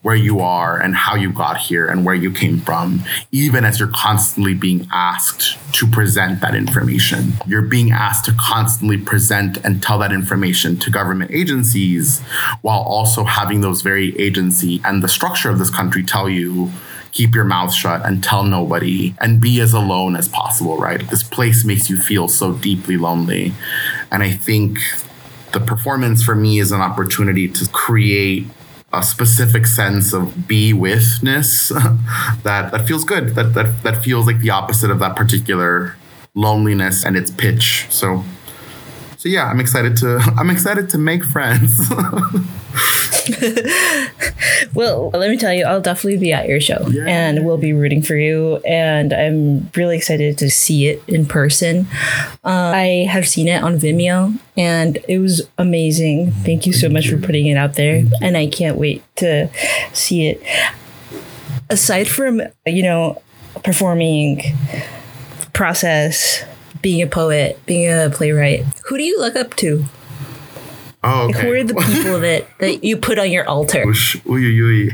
where you are and how you got here and where you came from even as you're constantly being asked to present that information. You're being asked to constantly present and tell that information to government agencies while also having those very agency and the structure of this country tell you keep your mouth shut and tell nobody and be as alone as possible, right? This place makes you feel so deeply lonely. And I think the performance for me is an opportunity to create a specific sense of be withness that that feels good that that that feels like the opposite of that particular loneliness and its pitch so so yeah i'm excited to i'm excited to make friends well, let me tell you, I'll definitely be at your show yeah. and we'll be rooting for you. And I'm really excited to see it in person. Uh, I have seen it on Vimeo and it was amazing. Thank you so much for putting it out there. And I can't wait to see it. Aside from, you know, performing process, being a poet, being a playwright, who do you look up to? Oh, okay. Who are the people that, that you put on your altar?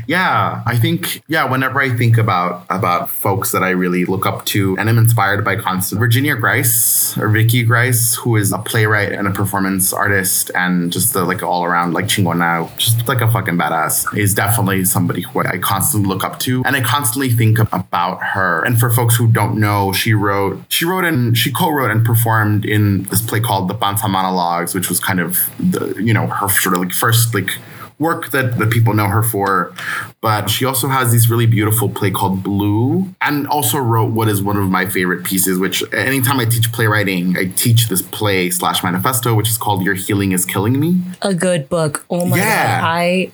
Yeah, I think yeah. Whenever I think about about folks that I really look up to and am inspired by constant, Virginia Grise or Vicky Grise, who is a playwright and a performance artist and just the, like all around like chingona, just like a fucking badass, is definitely somebody who I constantly look up to, and I constantly think about her. And for folks who don't know, she wrote she wrote and she co-wrote and performed in this play called The Panza Monologues, which was kind of the you know her sort of like first like work that, that people know her for. But she also has this really beautiful play called Blue, and also wrote what is one of my favorite pieces. Which anytime I teach playwriting, I teach this play slash manifesto, which is called "Your Healing Is Killing Me." A good book. Oh my Yeah. god. I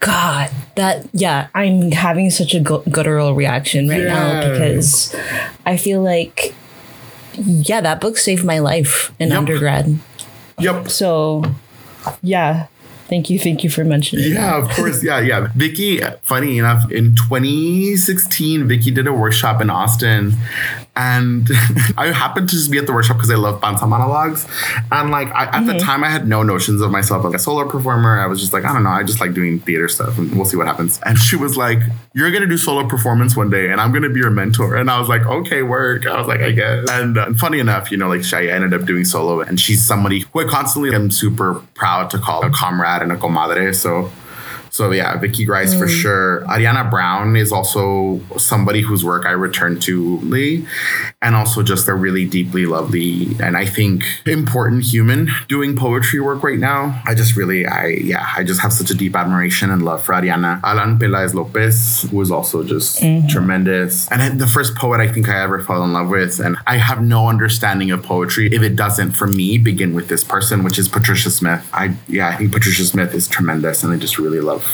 God, that yeah, I'm having such a gu- guttural reaction right now because I feel like yeah, that book saved my life in Yep. undergrad. Yep. So, yeah, thank you, thank you for mentioning. Yeah, of course. Yeah, yeah. Vicky, funny enough, in 2016, Vicky did a workshop in Austin. And I happened to just be at the workshop because I love Panza monologues. And like I, at the time, I had no notions of myself as a solo performer. I was just like, I don't know, I just like doing theater stuff and we'll see what happens. And she was like, You're going to do solo performance one day and I'm going to be your mentor. And I was like, Okay, work. I was like, I guess. And uh, funny enough, you know, like Shaya ended up doing solo and she's somebody who I constantly am super proud to call a comrade and a comadre. So, so yeah, Vicky Grise for mm. sure. Ariana Brown is also somebody whose work I return to Lee, and also just a really deeply lovely and I think important human doing poetry work right now. I just really, I yeah, I just have such a deep admiration and love for Ariana. Alan Pelaez Lopez, who is also just eh. tremendous, and the first poet I think I ever fell in love with, and I have no understanding of poetry if it doesn't, for me, begin with this person, which is Patricia Smith. I yeah, I think Patricia Smith is tremendous, and I just really love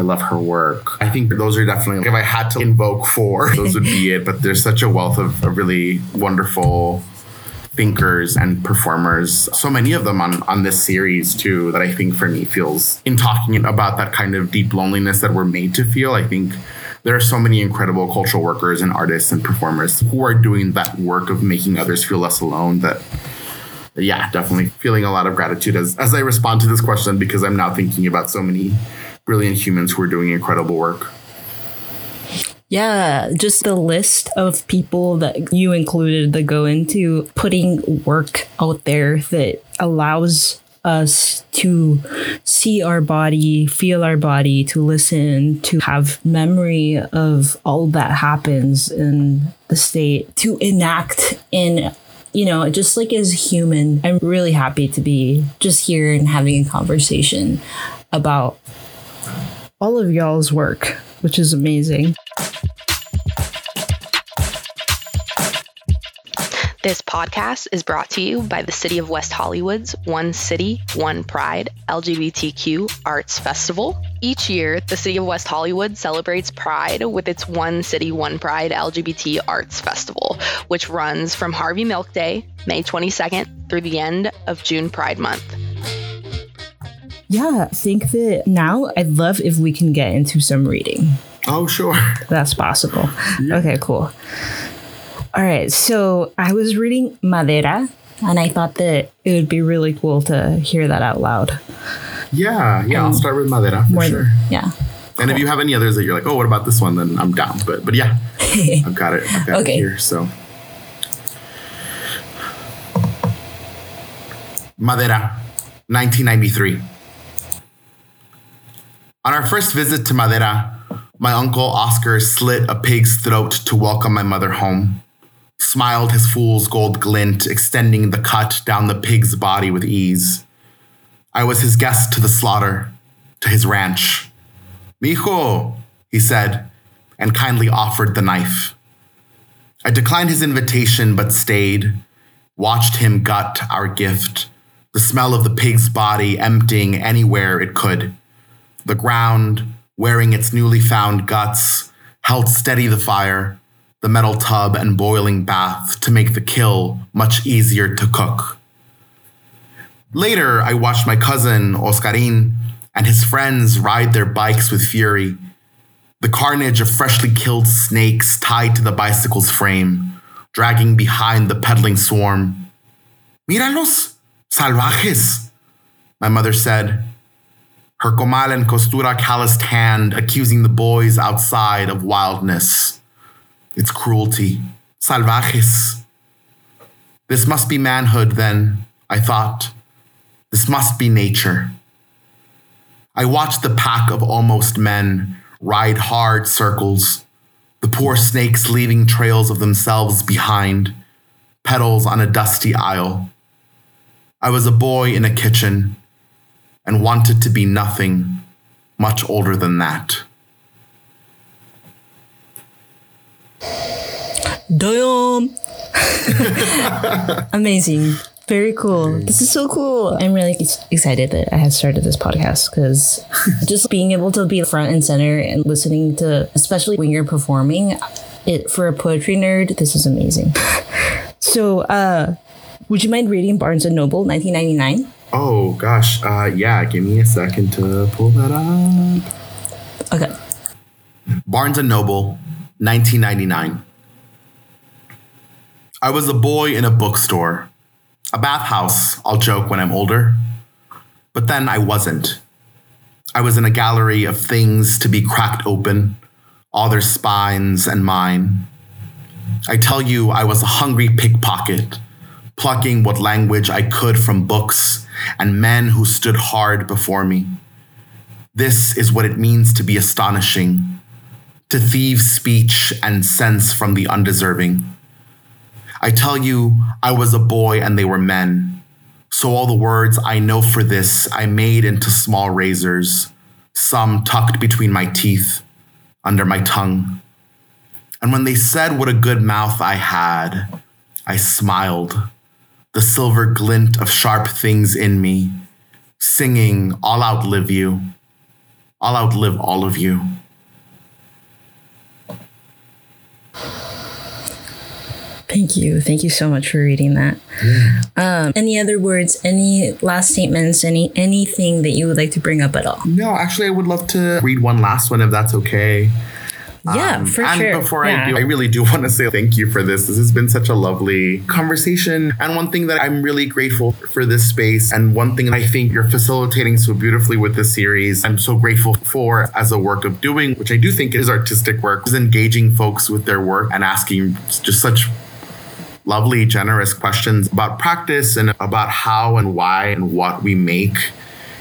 I love her work. I think those are definitely, if I had to invoke four, those would be it. But there's such a wealth of, really wonderful thinkers and performers. So many of them on, on this series, too, that I think for me feels in talking about that kind of deep loneliness that we're made to feel. I think there are so many incredible cultural workers and artists and performers who are doing that work of making others feel less alone that yeah, definitely feeling a lot of gratitude as, as I respond to this question because I'm now thinking about so many brilliant humans who are doing incredible work. Yeah, just the list of people that you included that go into putting work out there that allows us to see our body, feel our body, to listen, to have memory of all that happens in the state, to enact in you know, just like as human, I'm really happy to be just here and having a conversation about all of y'all's work, which is amazing. This podcast is brought to you by the City of West Hollywood's One City, One Pride LGBTQ Arts Festival. Each year, the City of West Hollywood celebrates Pride with its One City, One Pride LGBT Arts Festival, which runs from Harvey Milk Day, May 22nd, through the end of June Pride Month. Yeah, I think that now I'd love if we can get into some reading. Oh, sure. That's possible. Okay, cool. All right, so I was reading Madera, and I thought that it would be really cool to hear that out loud. Yeah, yeah. I'll um, start with Madera for sure. than, yeah. And if you have any others that you're like, oh, what about this one? Then I'm down. But but yeah, I've got it. I've got Okay. it here. So Madera, 1993. On our first visit to Madera, my uncle Oscar slit a pig's throat to welcome my mother home. Smiled his fool's gold glint, extending the cut down the pig's body with ease. I was his guest to the slaughter, to his ranch. Mijo, he said, and kindly offered the knife. I declined his invitation but stayed, watched him gut our gift, the smell of the pig's body emptying anywhere it could. The ground, wearing its newly found guts, held steady the fire, the metal tub and boiling bath to make the kill much easier to cook. Later, I watched my cousin, Oscarin, and his friends ride their bikes with fury. The carnage of freshly killed snakes tied to the bicycle's frame, dragging behind the peddling swarm. Míralos, salvajes, My mother said, her comal and costura calloused hand accusing the boys outside of wildness. It's cruelty. Salvajes. This must be manhood, then, I thought. This must be nature. I watched the pack of almost men ride hard circles, the poor snakes leaving trails of themselves behind, petals on a dusty aisle. I was a boy in a kitchen and wanted to be nothing much older than that. Damn. Amazing. Very cool. This is so cool. I'm really excited that I have started this podcast because just being able to be front and center and listening to, especially when you're performing, it for a poetry nerd, this is amazing. So, uh, would you mind reading Barnes and Noble, 1999? Oh gosh, uh, yeah. Give me a second to pull that up. Okay. Barnes and Noble, 1999. I was a boy in a bookstore, a bathhouse, I'll joke when I'm older. But then I wasn't. I was in a gallery of things to be cracked open, all their spines and mine. I tell you, I was a hungry pickpocket, plucking what language I could from books and men who stood hard before me. This is what it means to be astonishing, to thieve speech and sense from the undeserving. I tell you, I was a boy and they were men. So all the words I know for this I made into small razors, some tucked between my teeth, under my tongue. And when they said what a good mouth I had, I smiled, the silver glint of sharp things in me, singing, I'll outlive you. I'll outlive all of you. Thank you. Thank you so much for reading that. Um, any other words, any last statements, any anything that you would like to bring up at all? No, actually, I would love to read one last one if that's okay. Yeah, Um, for and sure. before Yeah. I do, I really do want to say thank you for this. This has been such a lovely conversation. And one thing that I'm really grateful for this space, and one thing I think you're facilitating so beautifully with this series, I'm so grateful for as a work of doing, which I do think is artistic work, is engaging folks with their work and asking just such lovely, generous questions about practice and about how and why and what we make.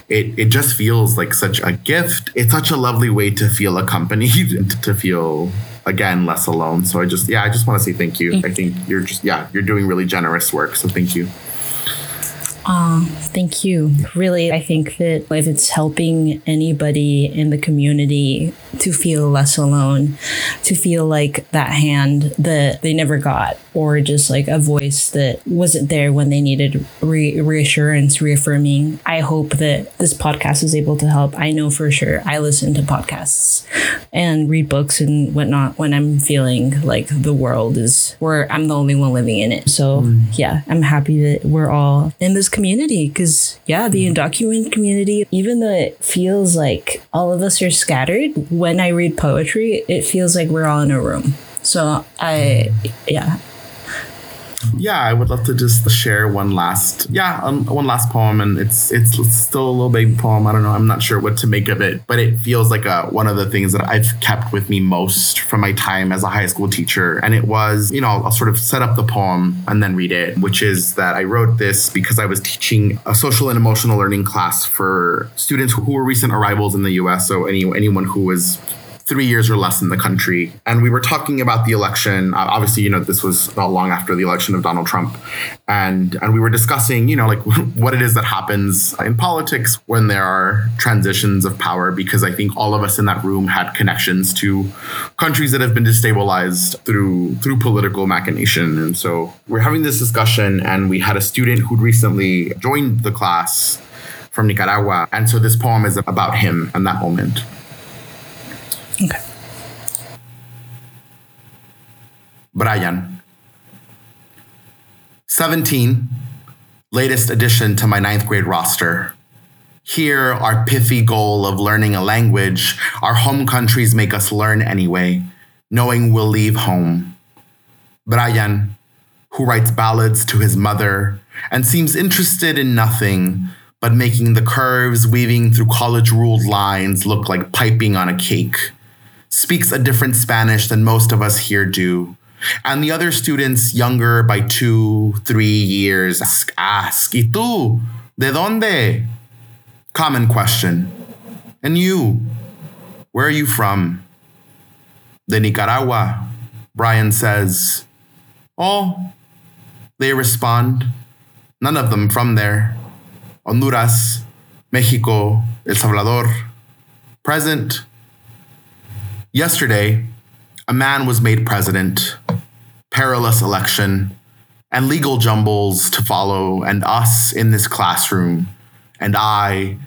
It, it just feels like such a gift. It's such a lovely way to feel accompanied to feel again less alone. So I just yeah, I just want to say thank you. I think you're just yeah, you're doing really generous work. So thank you. Thank you. Really, I think that if it's helping anybody in the community to feel less alone, to feel like that hand that they never got, or just like a voice that wasn't there when they needed re- reassurance, reaffirming, I hope that this podcast is able to help. I know for sure I listen to podcasts and read books and whatnot when I'm feeling like the world is where I'm the only one living in it. So, mm. yeah, I'm happy that we're all in this community because, yeah, the undocumented community, even though it feels like all of us are scattered, when I read poetry, it feels like we're all in a room. So, I, mm. yeah, Yeah, I would love to just share one last yeah, um, one last poem and it's it's still a little baby poem. I don't know. I'm not sure what to make of it, but it feels like a one of the things that I've kept with me most from my time as a high school teacher. And it was, you know, I'll, I'll sort of set up the poem and then read it, which is that I wrote this because I was teaching a social and emotional learning class for students who were recent arrivals in the US, so any anyone who was three years or less in the country. And we were talking about the election. Uh, obviously, you know, this was not long after the election of Donald Trump. And, and we were discussing, you know, like what it is that happens in politics when there are transitions of power, because I think all of us in that room had connections to countries that have been destabilized through, through political machination. And so we're having this discussion and we had a student who'd recently joined the class from Nicaragua. And so this poem is about him and that moment. Okay. Brian. 17, latest addition to my ninth grade roster. Here, our pithy goal of learning a language our home countries make us learn anyway, knowing we'll leave home. Brian, who writes ballads to his mother and seems interested in nothing but making the curves weaving through college ruled lines look like piping on a cake. Speaks a different Spanish than most of us here do. And the other students, younger by two, three years, ask, ask ¿Y tú? ¿De dónde? Common question. And you? Where are you from? De Nicaragua, Brian says. Oh, they respond. None of them from there. Honduras, Mexico, El Salvador. Present. Yesterday, a man was made president. Perilous election and legal jumbles to follow, and us in this classroom. And I,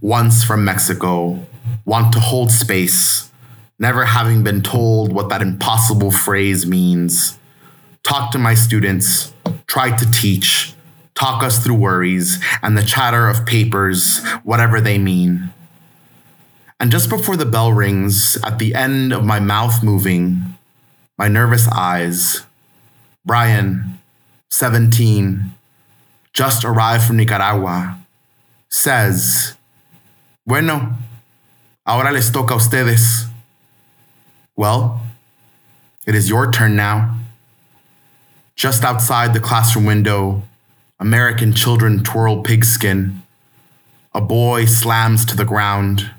once from Mexico, want to hold space, never having been told what that impossible phrase means. Talk to my students, try to teach, talk us through worries and the chatter of papers, whatever they mean. And just before the bell rings, at the end of my mouth moving, my nervous eyes, Brian, 17, just arrived from Nicaragua, says, Bueno, ahora les toca a ustedes. Well, it is your turn now. Just outside the classroom window, American children twirl pigskin. A boy slams to the ground.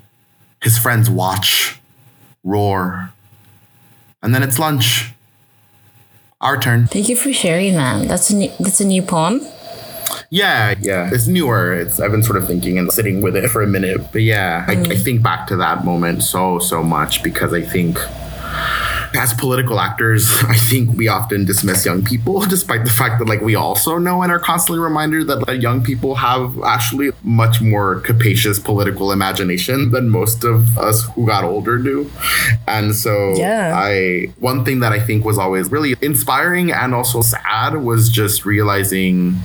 His friends watch, roar. And then it's lunch. Our turn. Thank you for sharing that. That's a new, that's a new poem. Yeah, yeah. It's newer. It's I've been sort of thinking and sitting with it for a minute. But yeah, I, I mm. think back to that moment so, so much because I think as political actors, I think we often dismiss young people, despite the fact that like we also know and are constantly reminded that like, young people have actually much more capacious political imagination than most of us who got older do. And so Yeah. I one thing that I think was always really inspiring and also sad was just realizing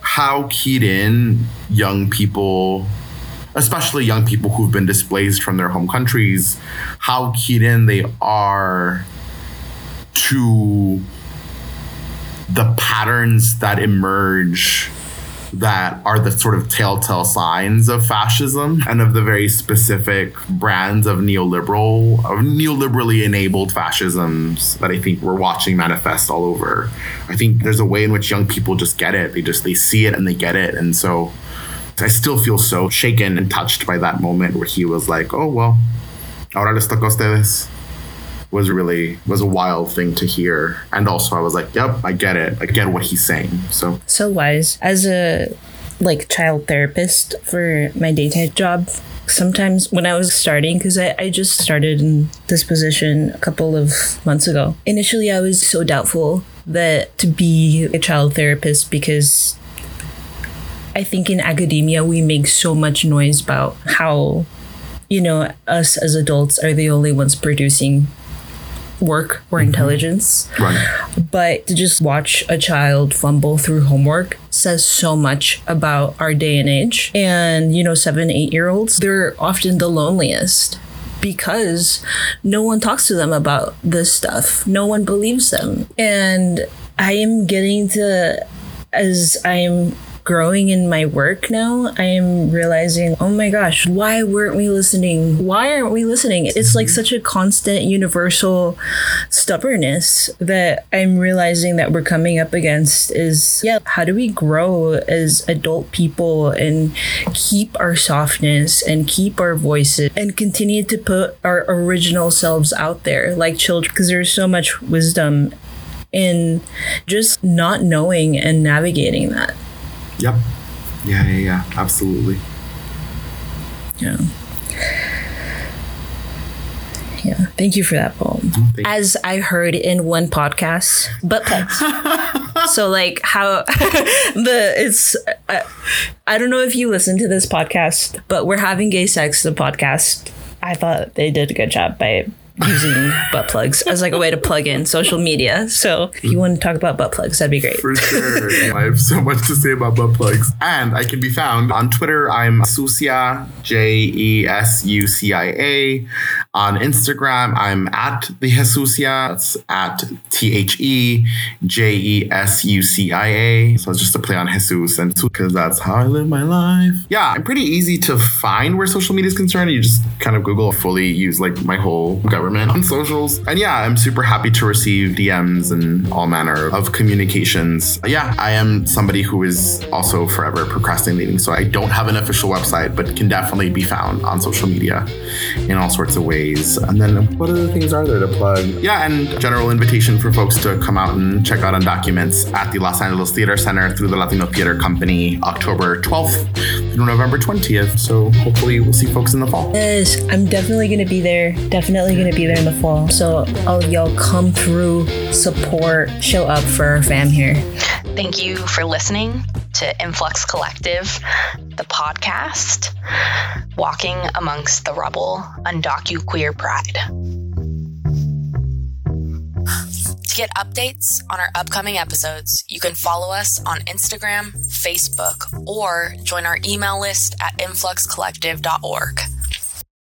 how keyed in young people especially young people who've been displaced from their home countries, how keyed in they are to the patterns that emerge that are the sort of telltale signs of fascism and of the very specific brands of neoliberal of neoliberally enabled fascisms that I think we're watching manifest all over. I think there's a way in which young people just get it. They just they see it and they get it. And so I still feel so shaken and touched by that moment where he was like, "Oh well, ahora les toca ustedes." Was really was a wild thing to hear, and also I was like, "Yep, I get it. I get what he's saying." So So wise. As a like child therapist for my daytime job, sometimes when I was starting, because I, I just started in this position a couple of months ago. Initially, I was so doubtful that to be a child therapist because I think in academia we make so much noise about how, you know, us as adults are the only ones producing work or mm-hmm. intelligence. right, But to just watch a child fumble through homework says so much about our day and age. And, you know, seven, eight year olds, they're often the loneliest because no one talks to them about this stuff. No one believes them. And I am getting to, as I'm growing in my work now, I am realizing, oh my gosh, why weren't we listening? Why aren't we listening? It's like mm-hmm. such a constant, universal stubbornness that I'm realizing that we're coming up against is, yeah, how do we grow as adult people and keep our softness and keep our voices and continue to put our original selves out there like children? Because there's so much wisdom in just not knowing and navigating that. Yep, yeah, yeah, yeah, absolutely. Yeah. Yeah. Thank you for that poem. thank- As I heard in one podcast, butt plugs. so like how the it's uh, I don't know if you listen to this podcast, but we're having gay sex the podcast. I thought they did a good job by using butt plugs as like a way to plug in social media. So if you want to talk about butt plugs, that'd be great. For sure. I have so much to say about butt plugs. And I can be found on Twitter. I'm Jesucia, J E S U C I A. On Instagram, I'm at the Jesucia. That's at T H E J E S U C I A. So it's just a play on Jesus and because that's how I live my life. Yeah, I'm pretty easy to find where social media is concerned. You just kind of Google fully use like my whole government on socials. And yeah, I'm super happy to receive DMs and all manner of communications. Yeah, I am somebody who is also forever procrastinating. So I don't have an official website, but can definitely be found on social media in all sorts of ways. And then what other things are there to plug? Yeah, and general invitation for folks to come out and check out Undocuments at the Los Angeles Theatre Center through the Latino Theater Company October 12th through November 20th. So hopefully we'll see folks in the fall. Yes, I'm definitely gonna be there. Definitely gonna be there in the fall. So all of y'all come through, support, show up for our fam here. Thank you for listening to Influx Collectiv, the podcast, walking amongst the rubble, undocu queer pride. To get updates on our upcoming episodes, you can follow us on Instagram, Facebook, or join our email list at influxcollective.org.